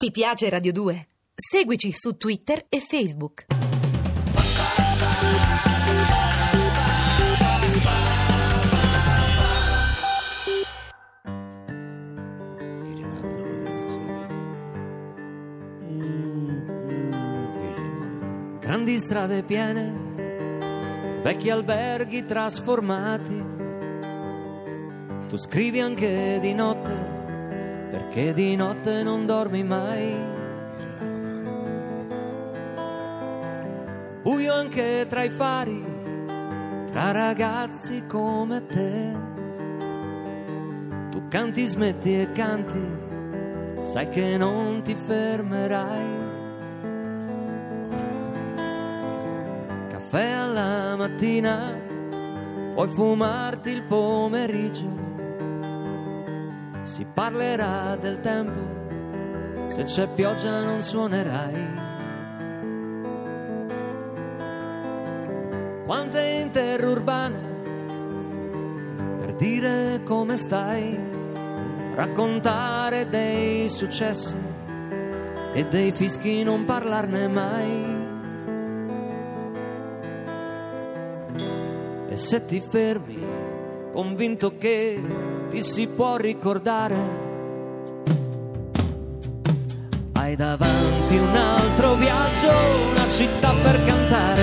Ti piace Radio 2? Seguici su Twitter e Facebook. Grandi strade piene, vecchi alberghi trasformati. Tu scrivi anche di notte, perché di notte non dormi mai. Buio anche tra i fari, tra ragazzi come te. Tu canti, smetti e canti, sai che non ti fermerai. caffè alla mattina, puoi fumarti il pomeriggio. Si parlerà del tempo, se c'è pioggia non suonerai. Quante interurbane per dire come stai, raccontare dei successi e dei fischi non parlarne mai. E se ti fermi, convinto che ti si può ricordare, hai davanti un altro viaggio, una città per cantare.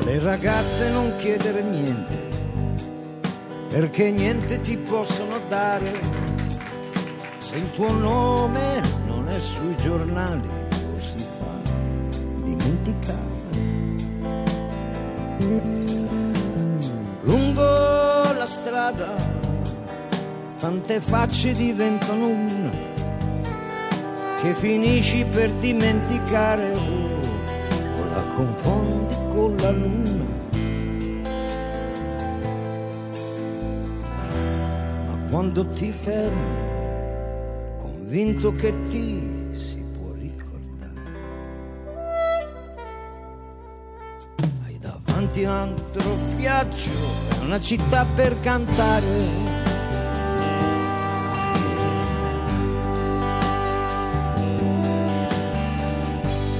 Alle ragazze non chiedere niente, perché niente ti possono dare. Se il tuo nome non è sui giornali, lo si fa dimenticare. Lungo la strada, tante facce diventano una, che finisci per dimenticare o la confondi con la luna. Ma quando ti fermi, convinto che ti davanti un altro viaggio, una città per cantare.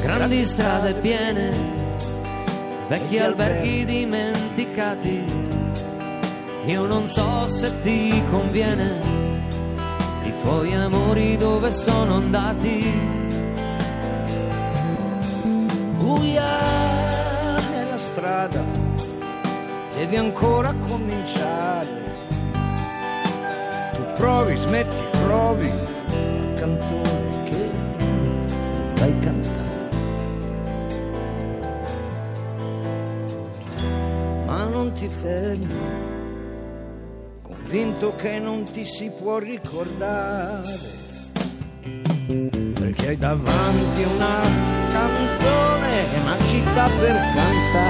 Grandi strade piene, vecchi alberghi dimenticati. Io non so se ti conviene, i tuoi amori dove sono andati. buia devi ancora cominciare. Tu provi, smetti, provi la canzone che dovrai cantare. Ma non ti fermi, convinto che non ti si può ricordare perché hai davanti una canzone, una città per cantare,